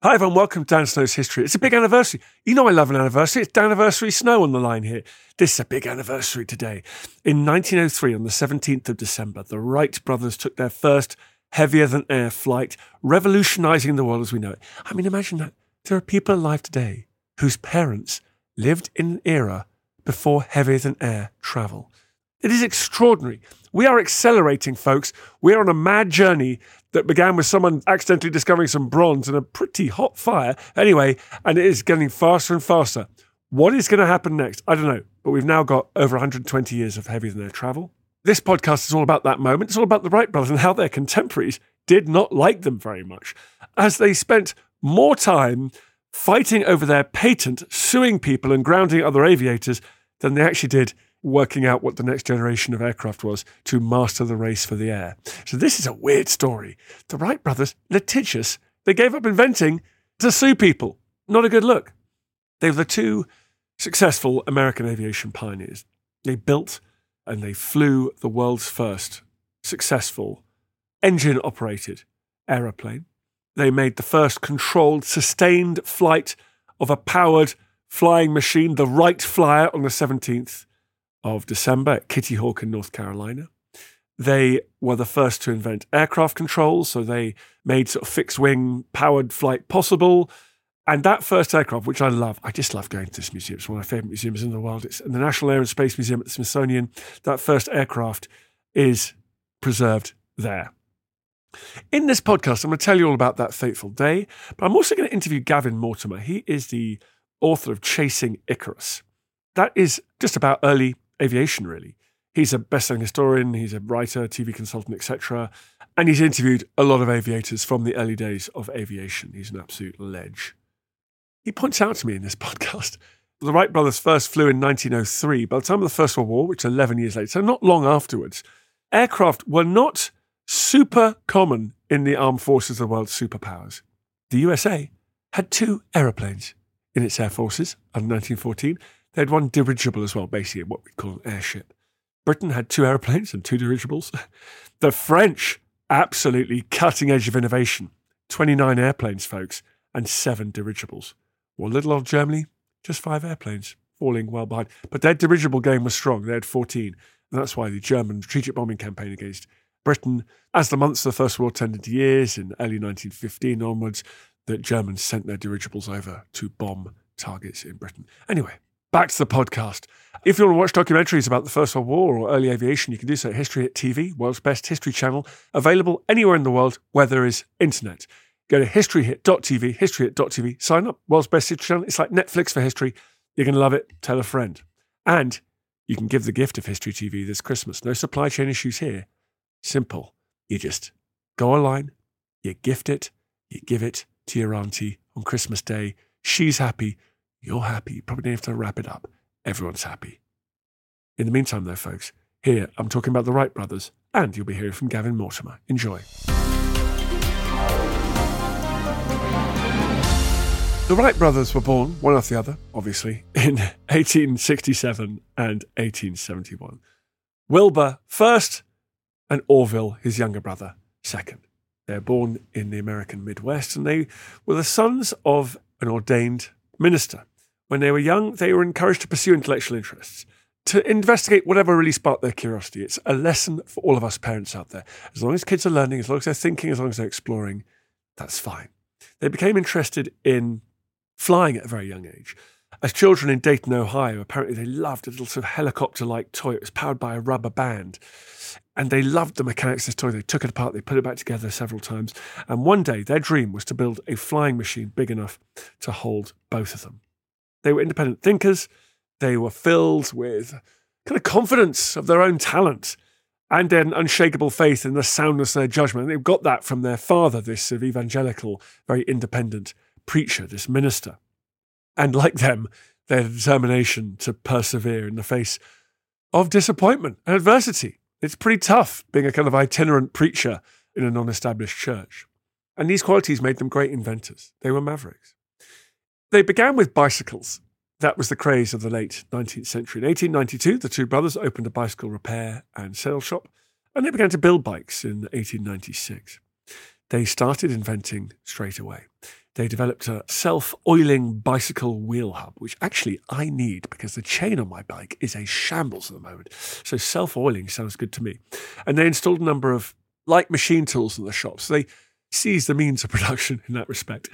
Hi everyone, welcome to Dan Snow's History. It's a big anniversary. You know I love an anniversary. It's anniversary snow on the line here. This is a big anniversary today. In 1903, on the 17th of December, the Wright brothers took their first heavier than air flight, revolutionizing the world as we know it. I mean, imagine that. There are people alive today whose parents lived in an era before heavier than air travel. It is extraordinary. We are accelerating, folks. We are on a mad journey that began with someone accidentally discovering some bronze in a pretty hot fire. Anyway, and it is getting faster and faster. What is going to happen next? I don't know. But we've now got over 120 years of heavier than air travel. This podcast is all about that moment. It's all about the Wright brothers and how their contemporaries did not like them very much, as they spent more time fighting over their patent, suing people, and grounding other aviators than they actually did working out what the next generation of aircraft was to master the race for the air. So this is a weird story. The Wright brothers, litigious, they gave up inventing to sue people. Not a good look. They were the two successful American aviation pioneers. They built and they flew the world's first successful engine operated aeroplane. They made the first controlled, sustained flight of a powered flying machine, the Wright Flyer, on the 17th of December at Kitty Hawk in North Carolina. They were the first to invent aircraft controls, so they made sort of fixed wing powered flight possible. And that first aircraft, which I love, I just love going to this museum. It's one of my favorite museums in the world. It's the National Air and Space Museum at the Smithsonian. That first aircraft is preserved there. In this podcast, I'm going to tell you all about that fateful day, but I'm also going to interview Gavin Mortimer. He is the author of Chasing Icarus. That is just about early aviation, really. He's a best-selling historian, he's a writer, TV consultant, etc. And he's interviewed a lot of aviators from the early days of aviation. He's an absolute ledge. He points out to me in this podcast the Wright brothers first flew in 1903. By the time of the First World War, which 11 years later, so not long afterwards, aircraft were not super common in the armed forces of the world's superpowers. The USA had two aeroplanes in its air forces in 1914. They had one dirigible as well, basically what we call an airship. Britain had two aeroplanes and two dirigibles. The French, absolutely cutting edge of innovation. 29 airplanes, folks, and seven dirigibles. Well, little old Germany, just five airplanes, falling well behind. But their dirigible game was strong. They had 14. And that's why the German strategic bombing campaign against Britain, as the months of the First World turned into years, in early 1915 onwards, the Germans sent their dirigibles over to bomb targets in Britain. Anyway, back to the podcast. If you want to watch documentaries about the First World War or early aviation, you can do so at History Hit TV, world's best history channel, available anywhere in the world where there is internet. Go to historyhit.tv, historyhit.tv, sign up, world's best history channel. It's like Netflix for history. You're going to love it. Tell a friend. And you can give the gift of History TV this Christmas. No supply chain issues here. Simple. You just go online, you gift it, you give it to your auntie on Christmas Day. She's happy. You're happy. You probably don't have to wrap it up. Everyone's happy. In the meantime, though, folks, here I'm talking about the Wright brothers, and you'll be hearing from Gavin Mortimer. Enjoy. The Wright brothers were born, one after the other, obviously, in 1867 and 1871. Wilbur first, and Orville, his younger brother, second. They're born in the American Midwest, and they were the sons of an ordained minister. When they were young, they were encouraged to pursue intellectual interests. to investigate whatever really sparked their curiosity. It's a lesson for all of us parents out there. As long as kids are learning, as long as they're thinking, as long as they're exploring, that's fine. They became interested in flying at a very young age. As children in Dayton, Ohio, apparently they loved a little sort of helicopter like toy. It was powered by a rubber band. And they loved the mechanics of this toy. They took it apart, they put it back together several times. And one day, their dream was to build a flying machine big enough to hold both of them. They were independent thinkers. They were filled with kind of confidence of their own talent and an unshakable faith in the soundness of their judgment. And they've got that from their father, this sort of evangelical, very independent preacher, this minister. And like them, their determination to persevere in the face of disappointment and adversity. It's pretty tough being a kind of itinerant preacher in a non established church. And these qualities made them great inventors. They were mavericks. They began with bicycles. That was the craze of the late 19th century. In 1892, the two brothers opened a bicycle repair and sale shop, and they began to build bikes in 1896. They started inventing straight away. They developed a self oiling bicycle wheel hub, which actually I need because the chain on my bike is a shambles at the moment. So self oiling sounds good to me. And they installed a number of like machine tools in the shop. So they seized the means of production in that respect.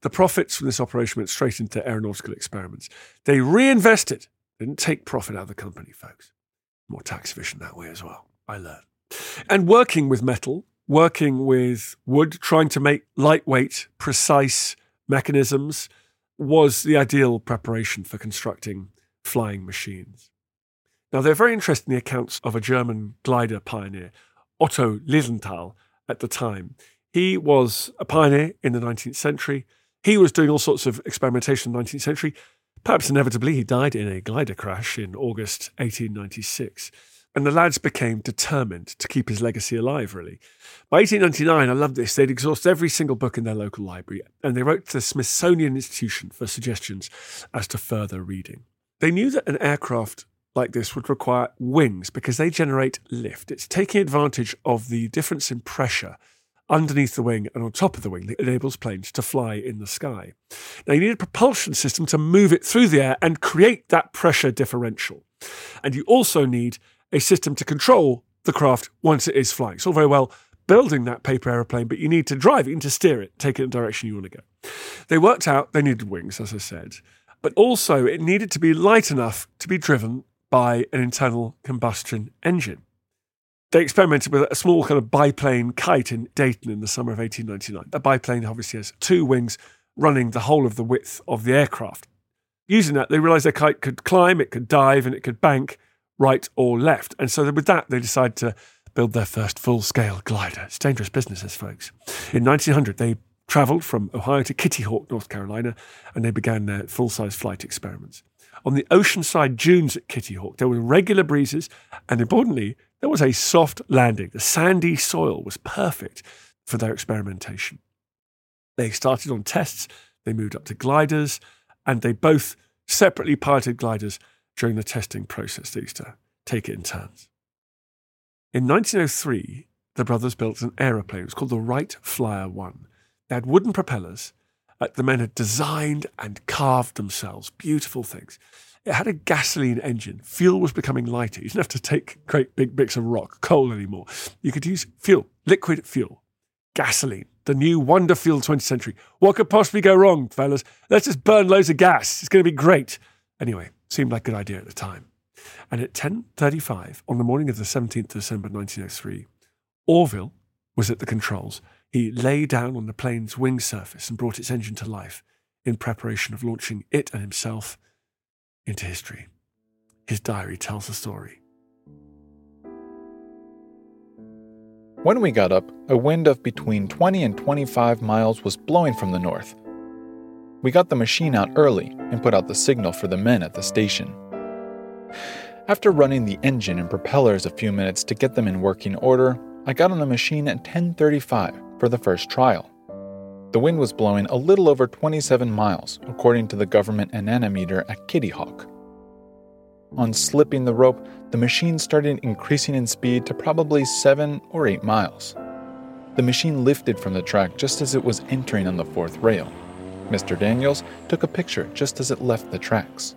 The profits from this operation went straight into aeronautical experiments. They reinvested, didn't take profit out of the company, folks. More tax efficient that way as well. I learned. And working with metal working with wood, trying to make lightweight, precise mechanisms was the ideal preparation for constructing flying machines. Now, they're very interesting accounts of a German glider pioneer, Otto Lilienthal, at the time. He was a pioneer in the 19th century. He was doing all sorts of experimentation in the 19th century. Perhaps inevitably, he died in a glider crash in August 1896. And the lads became determined to keep his legacy alive, really. By 1899, I love this, they'd exhaust every single book in their local library, and they wrote to the Smithsonian Institution for suggestions as to further reading. They knew that an aircraft like this would require wings because they generate lift. It's taking advantage of the difference in pressure underneath the wing and on top of the wing that enables planes to fly in the sky. Now, you need a propulsion system to move it through the air and create that pressure differential. And you also need a system to control the craft once it is flying. It's all very well building that paper aeroplane, but you need to drive it, you need to steer it, take it in the direction you want to go. They worked out they needed wings, as I said, but also it needed to be light enough to be driven by an internal combustion engine. They experimented with a small kind of biplane kite in Dayton in the summer of 1899. A biplane obviously has two wings running the whole of the width of the aircraft. Using that, they realized their kite could climb, it could dive, and it could bank right or left. And so with that, they decided to build their first full scale glider. It's dangerous business, this folks. In 1900, they travelled from Ohio to Kitty Hawk, North Carolina, and they began their full size flight experiments. On the oceanside dunes at Kitty Hawk, there were regular breezes, and importantly, there was a soft landing. The sandy soil was perfect for their experimentation. They started on tests, they moved up to gliders, and they both separately piloted gliders during the testing process. They used to take it in turns. In 1903, the brothers built an aeroplane. It was called the Wright Flyer 1. They had wooden propellers that the men had designed and carved themselves. Beautiful things. It had a gasoline engine. Fuel was becoming lighter. You didn't have to take great big bits of rock, coal anymore. You could use fuel, liquid fuel, gasoline, the new wonder fuel 20th century. What could possibly go wrong, fellas? Let's just burn loads of gas. It's going to be great. Anyway, seemed like a good idea at the time. And at 10.35 on the morning of the 17th of December 1903, Orville was at the controls. He lay down on the plane's wing surface and brought its engine to life in preparation of launching it and himself into history. His diary tells the story. When we got up, a wind of between 20 and 25 miles was blowing from the north. We got the machine out early and put out the signal for the men at the station. After running the engine and propellers a few minutes to get them in working order, I got on the machine at 10:35 for the first trial. The wind was blowing a little over 27 miles, according to the government anemometer at Kitty Hawk. On slipping the rope, the machine started increasing in speed to probably 7 or 8 miles. The machine lifted from the track just as it was entering on the fourth rail. Mr. Daniels took a picture just as it left the tracks.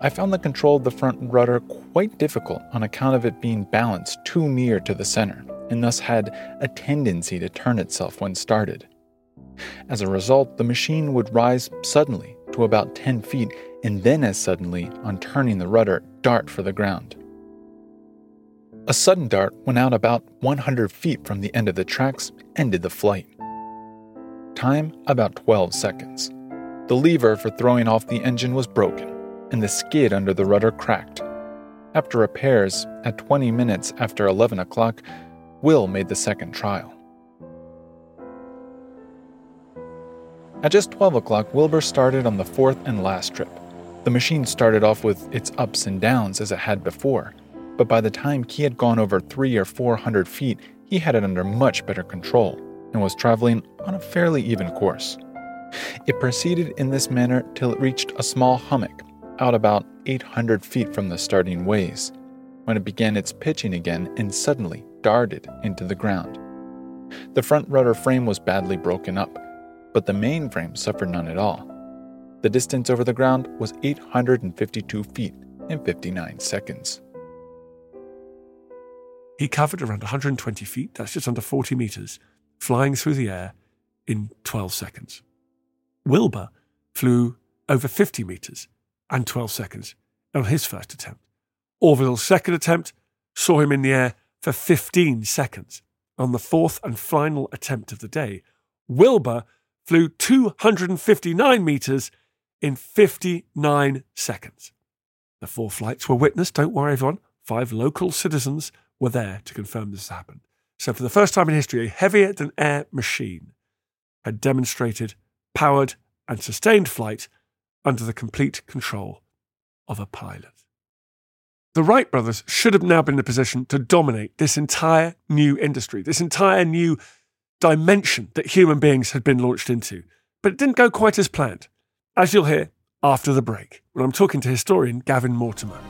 I found the control of the front rudder quite difficult on account of it being balanced too near to the center, and thus had a tendency to turn itself when started. As a result, the machine would rise suddenly to about 10 feet and then, as suddenly, on turning the rudder, dart for the ground. A sudden dart went out about 100 feet from the end of the tracks, ended the flight. Time about 12 seconds. The lever for throwing off the engine was broken, and the skid under the rudder cracked. After repairs, at 20 minutes after 11 o'clock, Will made the second trial. At just 12 o'clock, Wilbur started on the fourth and last trip. The machine started off with its ups and downs as it had before, but by the time he had gone over three or four hundred feet, he had it under much better control and was traveling on a fairly even course. It proceeded in this manner till it reached a small hummock, out about 800 feet from the starting ways, when it began its pitching again and suddenly darted into the ground. The front rudder frame was badly broken up, but the main frame suffered none at all. The distance over the ground was 852 feet in 59 seconds. He covered around 120 feet, that's just under 40 meters, flying through the air in 12 seconds. Wilbur flew over 50 meters and 12 seconds on his first attempt. Orville's second attempt saw him in the air for 15 seconds. On the fourth and final attempt of the day, Wilbur flew 259 meters in 59 seconds. The four flights were witnessed, don't worry, everyone. Five local citizens were there to confirm this happened. So, for the first time in history, a heavier than air machine had demonstrated powered and sustained flight under the complete control of a pilot. The Wright brothers should have now been in a position to dominate this entire new industry, this entire new dimension that human beings had been launched into. But it didn't go quite as planned, as you'll hear after the break, when I'm talking to historian Gavin Mortimer.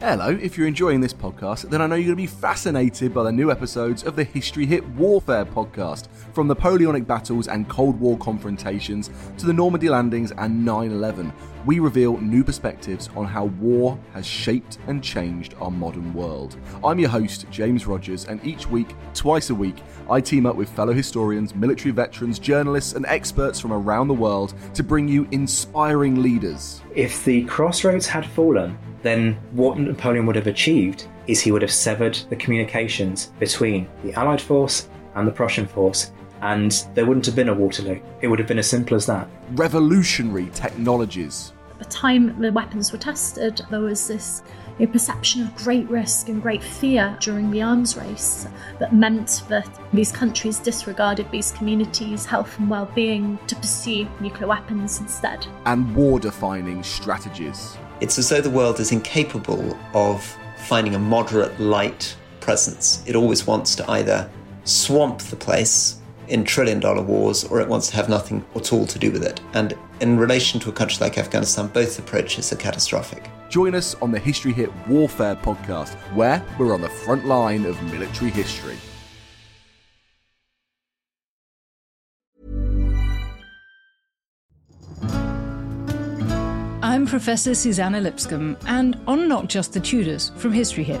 Hello, if you're enjoying this podcast, then I know you're going to be fascinated by the new episodes of the History Hit Warfare podcast. From Napoleonic battles and Cold War confrontations to the Normandy landings and 9 11, we reveal new perspectives on how war has shaped and changed our modern world. I'm your host, James Rogers, and each week, twice a week, I team up with fellow historians, military veterans, journalists, and experts from around the world to bring you inspiring leaders. If the crossroads had fallen, then what Napoleon would have achieved is he would have severed the communications between the Allied force and the Prussian force, and there wouldn't have been a Waterloo. It would have been as simple as that. Revolutionary technologies. At the time the weapons were tested, there was this a perception of great risk and great fear during the arms race that meant that these countries disregarded these communities' health and well being to pursue nuclear weapons instead. And war defining strategies. It's as though the world is incapable of finding a moderate light presence. It always wants to either swamp the place in trillion dollar wars or it wants to have nothing at all to do with it. And in relation to a country like Afghanistan, both approaches are catastrophic. Join us on the History Hit Warfare podcast, where we're on the front line of military history. I'm Professor Suzannah Lipscomb, and on Not Just the Tudors from History Hit,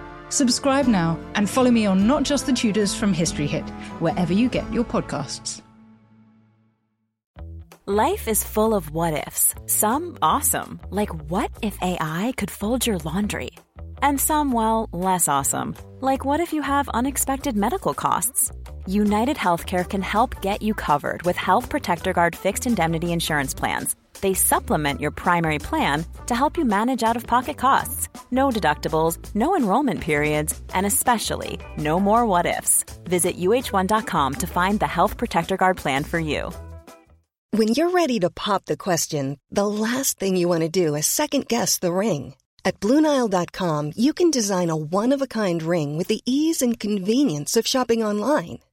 Subscribe now and follow me on Not Just the Tudors from History Hit, wherever you get your podcasts. Life is full of what ifs, some awesome, like what if AI could fold your laundry? And some, well, less awesome, like what if you have unexpected medical costs? United Healthcare can help get you covered with Health Protector Guard fixed indemnity insurance plans. They supplement your primary plan to help you manage out of pocket costs. No deductibles, no enrollment periods, and especially no more what ifs. Visit uh1.com to find the Health Protector Guard plan for you. When you're ready to pop the question, the last thing you want to do is second guess the ring. At Bluenile.com, you can design a one of a kind ring with the ease and convenience of shopping online.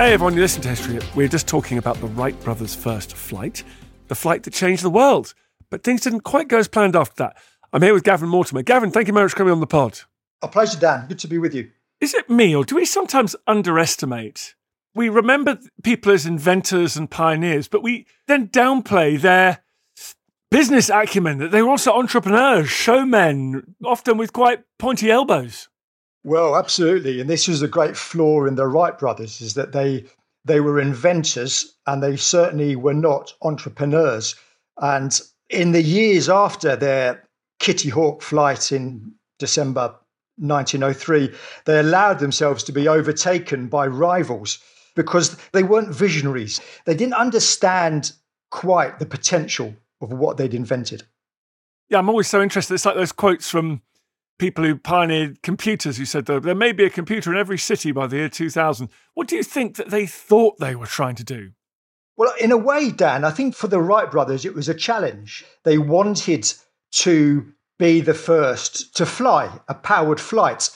Hey everyone, you listen to History. We're just talking about the Wright brothers' first flight, the flight that changed the world. But things didn't quite go as planned after that. I'm here with Gavin Mortimer. Gavin, thank you very much for coming on the pod. A pleasure, Dan. Good to be with you. Is it me, or do we sometimes underestimate? We remember people as inventors and pioneers, but we then downplay their business acumen, that they were also entrepreneurs, showmen, often with quite pointy elbows. Well, absolutely, and this was a great flaw in the Wright brothers is that they they were inventors and they certainly were not entrepreneurs. And in the years after their Kitty Hawk flight in December 1903, they allowed themselves to be overtaken by rivals because they weren't visionaries. They didn't understand quite the potential of what they'd invented. Yeah, I'm always so interested. It's like those quotes from people who pioneered computers who said there may be a computer in every city by the year 2000. What do you think that they thought they were trying to do? Well, in a way, Dan, I think for the Wright brothers, it was a challenge. They wanted to be the first to fly a powered flight.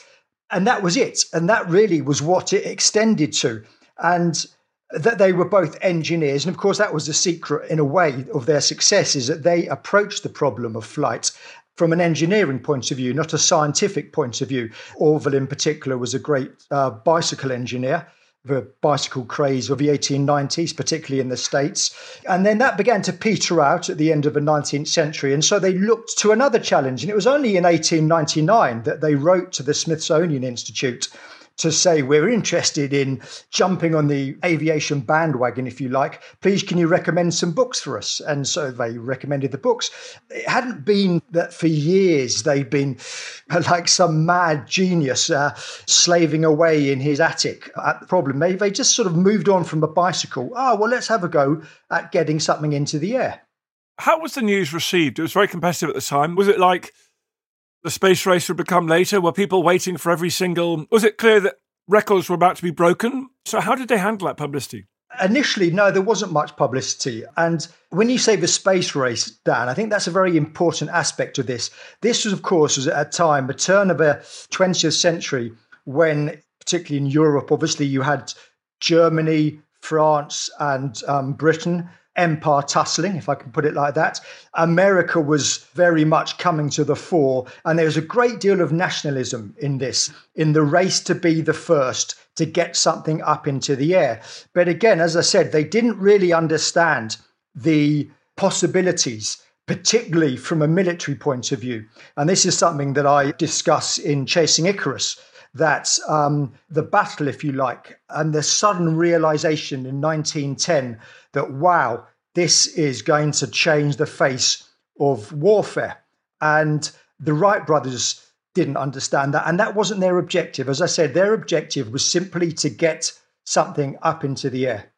And that was it. And that really was what it extended to. And that they were both engineers. And of course, that was the secret, in a way, of their success is that they approached the problem of flight from an engineering point of view, not a scientific point of view. Orville, in particular, was a great uh, bicycle engineer. The bicycle craze of the 1890s, particularly in the States. And then that began to peter out at the end of the 19th century. And so they looked to another challenge. And it was only in 1899 that they wrote to the Smithsonian Institute to say we're interested in jumping on the aviation bandwagon, if you like. Please, can you recommend some books for us? And so they recommended the books. It hadn't been that for years they'd been like some mad genius uh, slaving away in his attic at the problem. They, they just sort of moved on from a bicycle. Oh, well, let's have a go at getting something into the air. How was the news received? It was very competitive at the time. Was it like the space race would become later? Were people waiting for every single? Was it clear that records were about to be broken? So, how did they handle that publicity? Initially, no, there wasn't much publicity. And when you say the space race, Dan, I think that's a very important aspect of this. This was, of course, was at a time, the turn of the 20th century, when, particularly in Europe, obviously you had Germany, France, and um, Britain empire tussling, if I can put it like that. America was very much coming to the fore, and there was a great deal of nationalism in this, in the race to be the first to get something up into the air. But again, as I said, they didn't really understand the possibilities. Particularly from a military point of view. And this is something that I discuss in Chasing Icarus that um, the battle, if you like, and the sudden realization in 1910 that, wow, this is going to change the face of warfare. And the Wright brothers didn't understand that. And that wasn't their objective. As I said, their objective was simply to get something up into the air.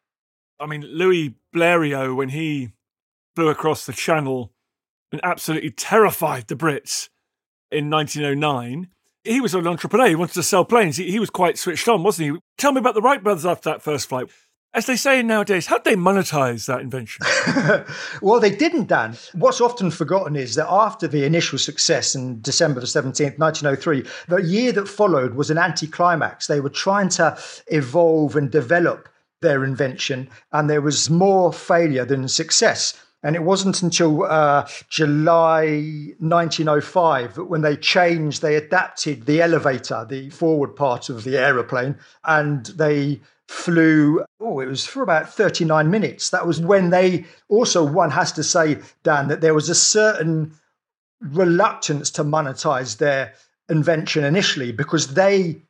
I mean, Louis Blériot, when he flew across the channel and absolutely terrified the Brits in 1909, he was an entrepreneur. He wanted to sell planes. He, he was quite switched on, wasn't he? Tell me about the Wright brothers after that first flight. As they say nowadays, how'd they monetize that invention? well, they didn't, Dan. What's often forgotten is that after the initial success in December the 17th, 1903, the year that followed was an anticlimax. They were trying to evolve and develop their invention, and there was more failure than success. And it wasn't until uh, July 1905 that when they changed, they adapted the elevator, the forward part of the aeroplane, and they flew, oh, it was for about 39 minutes. That was when they also, one has to say, Dan, that there was a certain reluctance to monetize their invention initially because they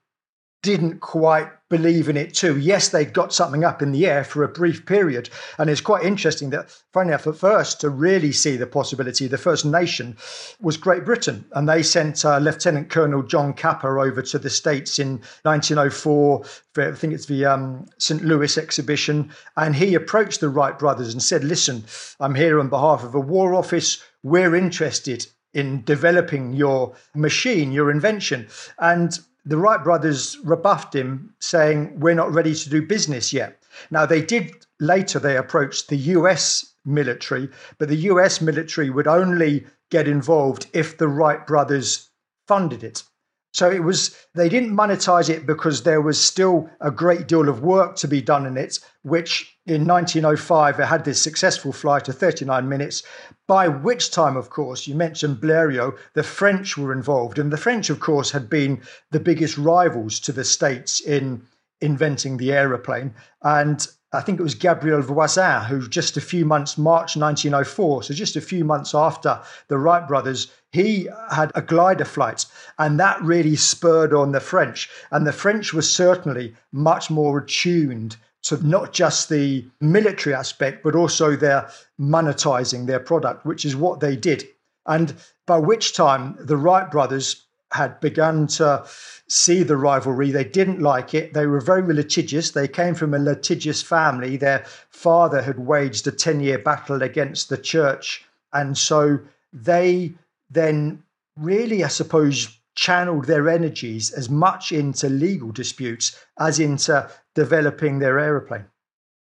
didn't quite believe in it too. Yes, they'd got something up in the air for a brief period. And it's quite interesting that, funny enough, at first, to really see the possibility, the first nation was Great Britain. And they sent uh, Lieutenant Colonel John Capper over to the States in 1904. For, I think it's the um, St. Louis exhibition. And he approached the Wright brothers and said, Listen, I'm here on behalf of the War Office. We're interested in developing your machine, your invention. And the Wright brothers rebuffed him, saying, We're not ready to do business yet. Now, they did later, they approached the US military, but the US military would only get involved if the Wright brothers funded it. So it was, they didn't monetize it because there was still a great deal of work to be done in it, which in 1905 it had this successful flight of 39 minutes, by which time, of course, you mentioned Blériot, the French were involved. And the French, of course, had been the biggest rivals to the States in inventing the aeroplane. And I think it was Gabriel Voisin who, just a few months, March 1904, so just a few months after the Wright brothers, he had a glider flight. And that really spurred on the French. And the French were certainly much more attuned to not just the military aspect, but also their monetizing their product, which is what they did. And by which time the Wright brothers had begun to see the rivalry. They didn't like it. They were very litigious. They came from a litigious family. Their father had waged a 10 year battle against the church. And so they then really, I suppose, channeled their energies as much into legal disputes as into developing their aeroplane.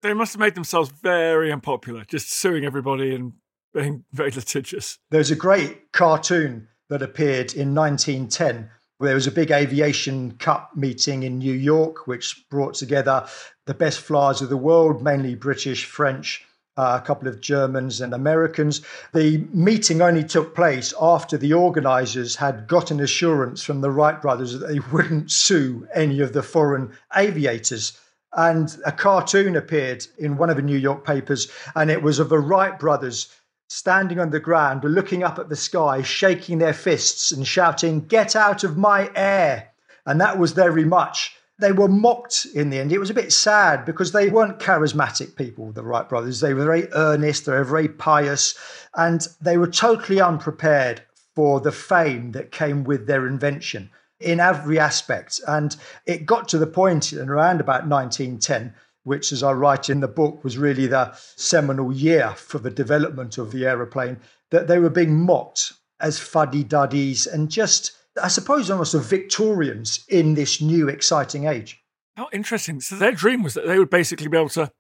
They must have made themselves very unpopular, just suing everybody and being very litigious. There's a great cartoon that appeared in 1910. where There was a big aviation cup meeting in New York, which brought together the best flyers of the world, mainly British, French, uh, a couple of Germans and Americans. The meeting only took place after the organizers had gotten assurance from the Wright brothers that they wouldn't sue any of the foreign aviators. And a cartoon appeared in one of the New York papers, and it was of the Wright brothers standing on the ground, looking up at the sky, shaking their fists and shouting, Get out of my air! And that was very much. They were mocked in the end. It was a bit sad because they weren't charismatic people, the Wright brothers. They were very earnest, they were very pious, and they were totally unprepared for the fame that came with their invention in every aspect. And it got to the point in around about 1910 which, as I write in the book, was really the seminal year for the development of the aeroplane, that they were being mocked as fuddy duddies and just, I suppose, almost the Victorians in this new exciting age. How interesting. So their dream was that they would basically be able to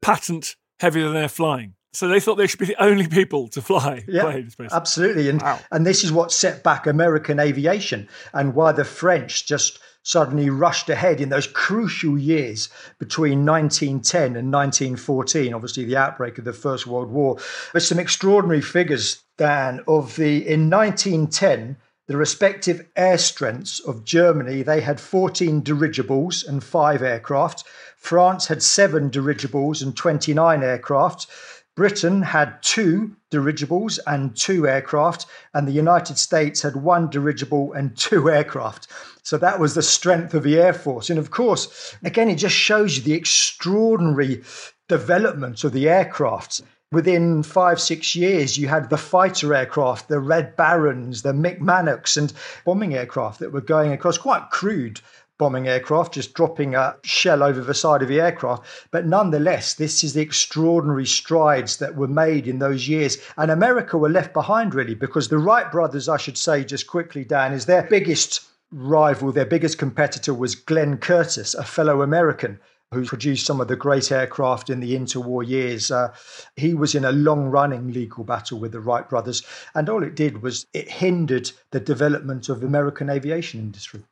patent heavier than air flying. So they thought they should be the only people to fly yeah, planes, basically. Absolutely. And, wow. and this is what set back American aviation and why the French just suddenly rushed ahead in those crucial years between 1910 and 1914, obviously the outbreak of the First World War. There's some extraordinary figures, Dan, of the in 1910 the respective air strengths of Germany, they had 14 dirigibles and five aircraft. France had seven dirigibles and 29 aircraft. Britain had two dirigibles and two aircraft, and the United States had one dirigible and two aircraft. So that was the strength of the Air Force. And of course, again, it just shows you the extraordinary development of the aircraft. Within five, six years, you had the fighter aircraft, the Red Barons, the Mick Mannocks, and bombing aircraft that were going across quite crude bombing aircraft, just dropping a shell over the side of the aircraft. But nonetheless, this is the extraordinary strides that were made in those years. And America were left behind, really, because the Wright brothers, I should say, just quickly, Dan, is their biggest rival, their biggest competitor was Glenn Curtiss, a fellow American who produced some of the great aircraft in the interwar years. Uh, he was in a long running legal battle with the Wright brothers, and all it did was it hindered the development of American aviation industry.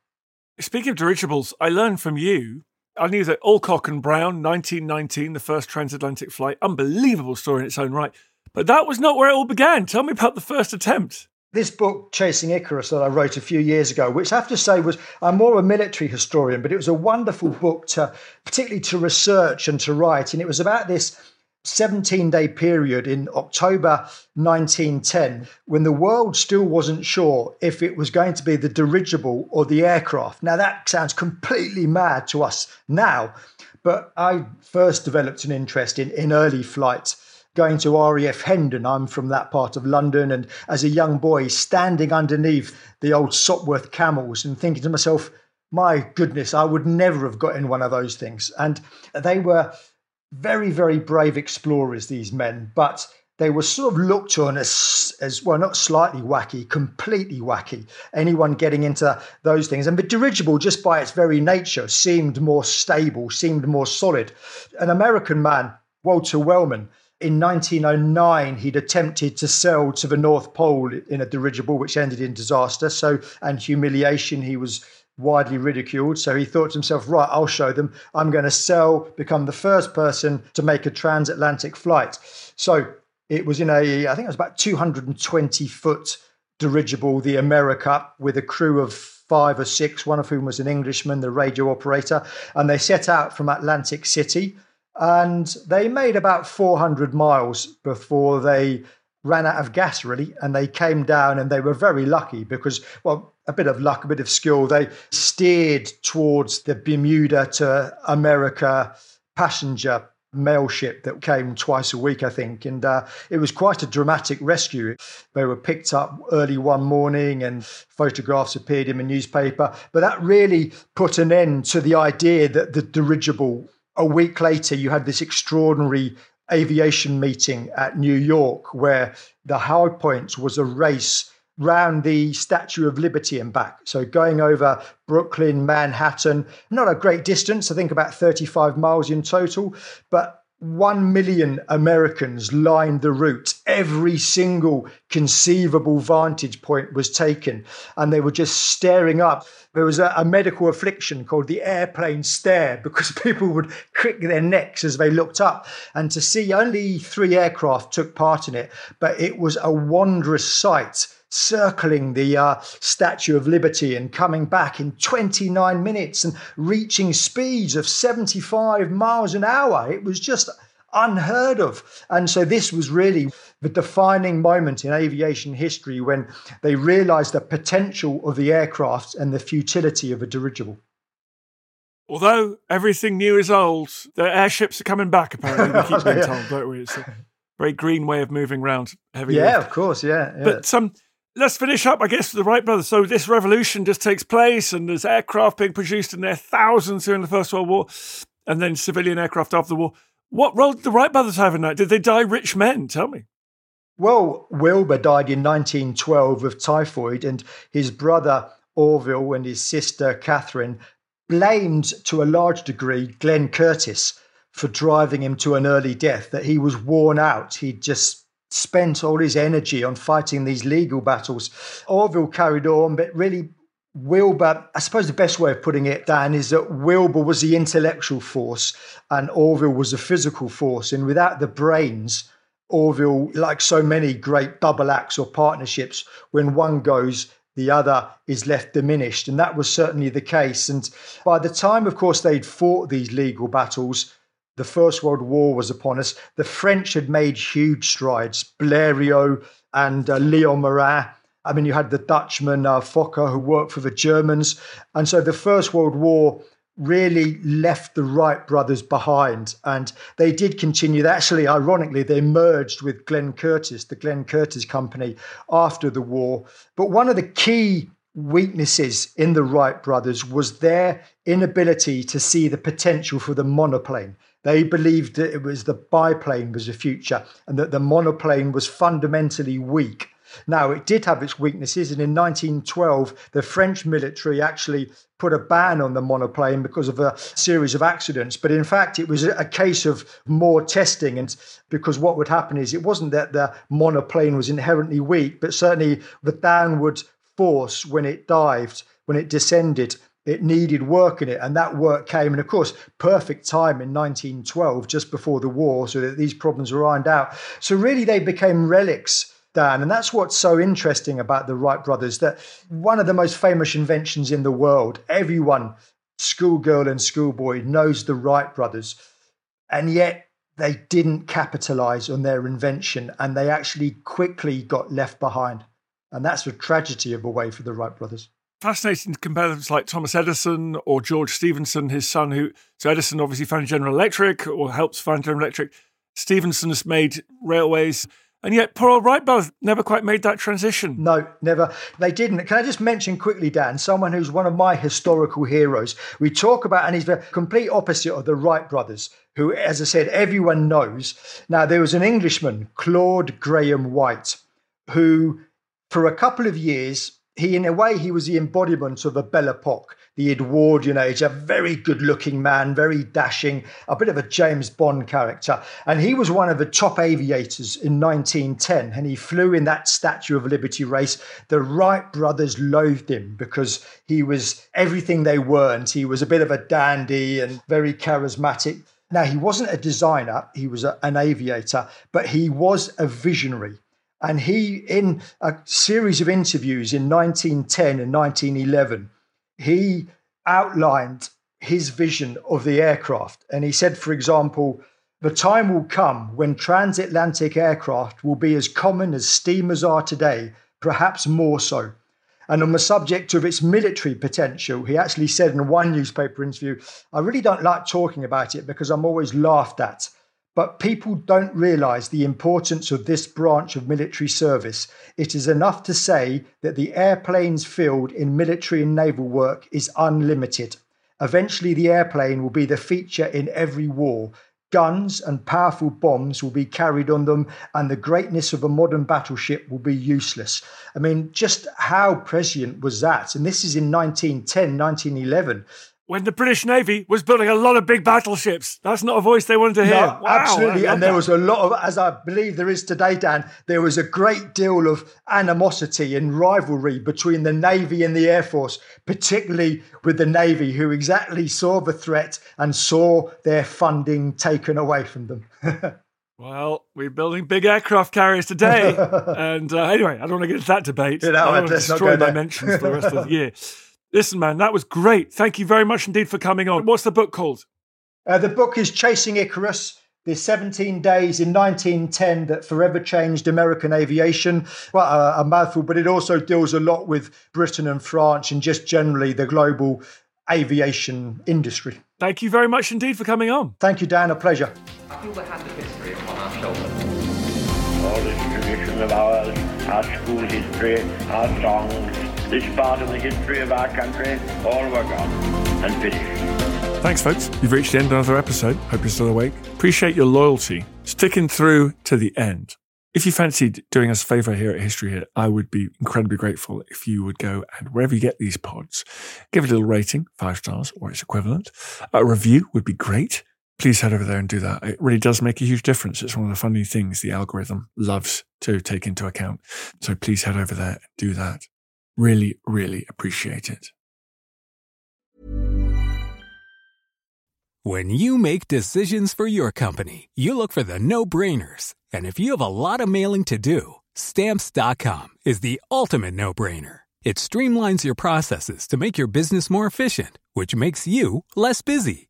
Speaking of dirigibles, I learned from you. I knew that Alcock and Brown, 1919, the first transatlantic flight, unbelievable story in its own right. But that was not where it all began. Tell me about the first attempt. This book, Chasing Icarus, that I wrote a few years ago, which I have to say was, I'm more a military historian, but it was a wonderful book to, particularly to research and to write. And it was about this 17 day period in October 1910 when the world still wasn't sure if it was going to be the dirigible or the aircraft. Now, that sounds completely mad to us now, but I first developed an interest in, in early flight. Going to RAF Hendon, I'm from that part of London, and as a young boy, standing underneath the old Sopwith camels and thinking to myself, my goodness, I would never have got in one of those things. And they were very, very brave explorers, these men, but they were sort of looked on as, as well, not slightly wacky, completely wacky. Anyone getting into those things. And the dirigible, just by its very nature, seemed more stable, seemed more solid. An American man, Walter Wellman, in 1909, he'd attempted to sail to the North Pole in a dirigible, which ended in disaster. So, and humiliation. He was widely ridiculed. So he thought to himself, right, I'll show them. I'm going to sell, become the first person to make a transatlantic flight. So it was in a, I think it was about 220 foot dirigible, the America, with a crew of five or six, one of whom was an Englishman, the radio operator. And they set out from Atlantic City and they made about 400 miles before they ran out of gas really and they came down and they were very lucky because well a bit of luck a bit of skill they steered towards the bermuda to america passenger mail ship that came twice a week i think. And uh, it was quite a dramatic rescue. They were picked up early one morning and photographs appeared in the newspaper. But that really put an end to the idea that the dirigible a week later you had this extraordinary aviation meeting at New York where the high point was a race round the Statue of Liberty and back. So going over Brooklyn, Manhattan, not a great distance, I think about 35 miles in total, but 1 million Americans lined the route. Every single conceivable vantage point was taken, and they were just staring up. There was a, a, medical affliction called the airplane stare because people would crick their necks as they looked up. And to see only three aircraft took part in it, but it was a wondrous sight circling the uh, Statue of Liberty and coming back in 29 minutes and reaching speeds of 75 miles an hour. It was just unheard of. And so this was really the defining moment in aviation history when they realized the potential of the aircraft and the futility of a dirigible. Although everything new is old, the airships are coming back, apparently. We keep being told, don't we? It's a very green way of moving around heavy. Yeah, lift. of course, yeah. yeah. But um, let's finish up, I guess, the Wright brothers. So this revolution just takes place, and there's aircraft being produced in their thousands during the First World War, and then civilian aircraft after the war. What role did the Wright brothers have in that? Did they die rich men? Tell me. Well, Wilbur died in 1912 of typhoid, and his brother Orville and his sister Katharine blamed to a large degree Glenn Curtiss for driving him to an early death, that he was worn out. He'd just spent all his energy on fighting these legal battles. Orville carried on, but really Wilbur, I suppose the best way of putting it, Dan, is that Wilbur was the intellectual force and Orville was the physical force. And without the brains, Orville, like so many great double acts or partnerships, when one goes, the other is left diminished. And that was certainly the case. And by the time, of course, they'd fought these legal battles, the First World War was upon us. The French had made huge strides. Blériot and uh, Leon Morane. I mean, you had the Dutchman uh, Fokker who worked for the Germans. And so the First World War really left the Wright brothers behind. And they did continue. Actually, ironically, they merged with Glenn Curtiss, the Glenn Curtiss Company, after the war. But one of the key weaknesses in the Wright brothers was their inability to see the potential for the monoplane. They believed that it was the biplane was the future and that the monoplane was fundamentally weak. Now, it did have its weaknesses, and in 1912, the French military actually put a ban on the monoplane because of a series of accidents. But in fact, it was a case of more testing, and because what would happen is it wasn't that the monoplane was inherently weak, but certainly the downward force when it dived, when it descended, it needed work in it, and that work came. And of course, perfect time in 1912, just before the war, so that these problems were ironed out. So, really, they became relics Dan. And that's what's so interesting about the Wright brothers that one of the most famous inventions in the world, everyone, schoolgirl and schoolboy, knows the Wright brothers. And yet they didn't capitalize on their invention and they actually quickly got left behind. And that's the tragedy of a way for the Wright brothers. Fascinating to compare them to like Thomas Edison or George Stephenson, his son, who, so Edison obviously founded General Electric or helped found General Electric. Stephenson has made railways. And yet, poor old Wright brothers never quite made that transition. No, never. They didn't. Can I just mention quickly, Dan, someone who's one of my historical heroes? We talk about, and he's the complete opposite of the Wright brothers, who, as I said, everyone knows. Now, there was an Englishman, Claude Grahame-White, who, for a couple of years, he, in a way, he was the embodiment of a Belle Epoque the Edwardian age, a very good looking man, very dashing, a bit of a James Bond character. And he was one of the top aviators in 1910, and he flew in that Statue of Liberty race. The Wright brothers loathed him because he was everything they weren't. He was a bit of a dandy and very charismatic. Now, he wasn't a designer, he was a, an aviator, but he was a visionary. And he, in a series of interviews in 1910 and 1911, he outlined his vision of the aircraft. And he said, for example, the time will come when transatlantic aircraft will be as common as steamers are today, perhaps more so. And on the subject of its military potential, he actually said in one newspaper interview, I really don't like talking about it because I'm always laughed at. But people don't realize the importance of this branch of military service. It is enough to say that the airplanes field in military and naval work is unlimited. Eventually, the airplane will be the feature in every war. Guns and powerful bombs will be carried on them, and the greatness of a modern battleship will be useless. I mean, just how prescient was that? And this is in 1910, 1911 when the British Navy was building a lot of big battleships. That's not a voice they wanted to hear. No, wow, absolutely. And there that. was a lot of, as I believe there is today, Dan, there was a great deal of animosity and rivalry between the Navy and the Air Force, particularly with the Navy, who exactly saw the threat and saw their funding taken away from them. Well, we're building big aircraft carriers today. and uh, anyway, I don't want to get into that debate. You know, I don't want to destroy my mentions for the rest of the year. Listen, man, that was great. Thank you very much indeed for coming on. What's the book called? Uh, the book is Chasing Icarus the 17 days in 1910 that forever changed American aviation. Well, a, a, mouthful, but it also deals a lot with Britain and France and just generally the global aviation industry. Thank you very much indeed for coming on. Thank you, Dan. A pleasure. I feel the hand of history upon our shoulders. All this tradition of ours, our school history, our songs, this part of the history of our country, all were gone and finished. Thanks, folks. You've reached the end of another episode. Hope you're still awake. Appreciate your loyalty, sticking through to the end. If you fancied doing us a favor here at History Hit, I would be incredibly grateful if you would go and wherever you get these pods, give it a little rating, five stars or its equivalent. A review would be great. Please head over there and do that. It really does make a huge difference. It's one of the funny things the algorithm loves to take into account. So please head over there and do that. Really, really appreciate it. When you make decisions for your company, you look for the no brainers. And if you have a lot of mailing to do, stamps.com is the ultimate no brainer. It streamlines your processes to make your business more efficient, which makes you less busy.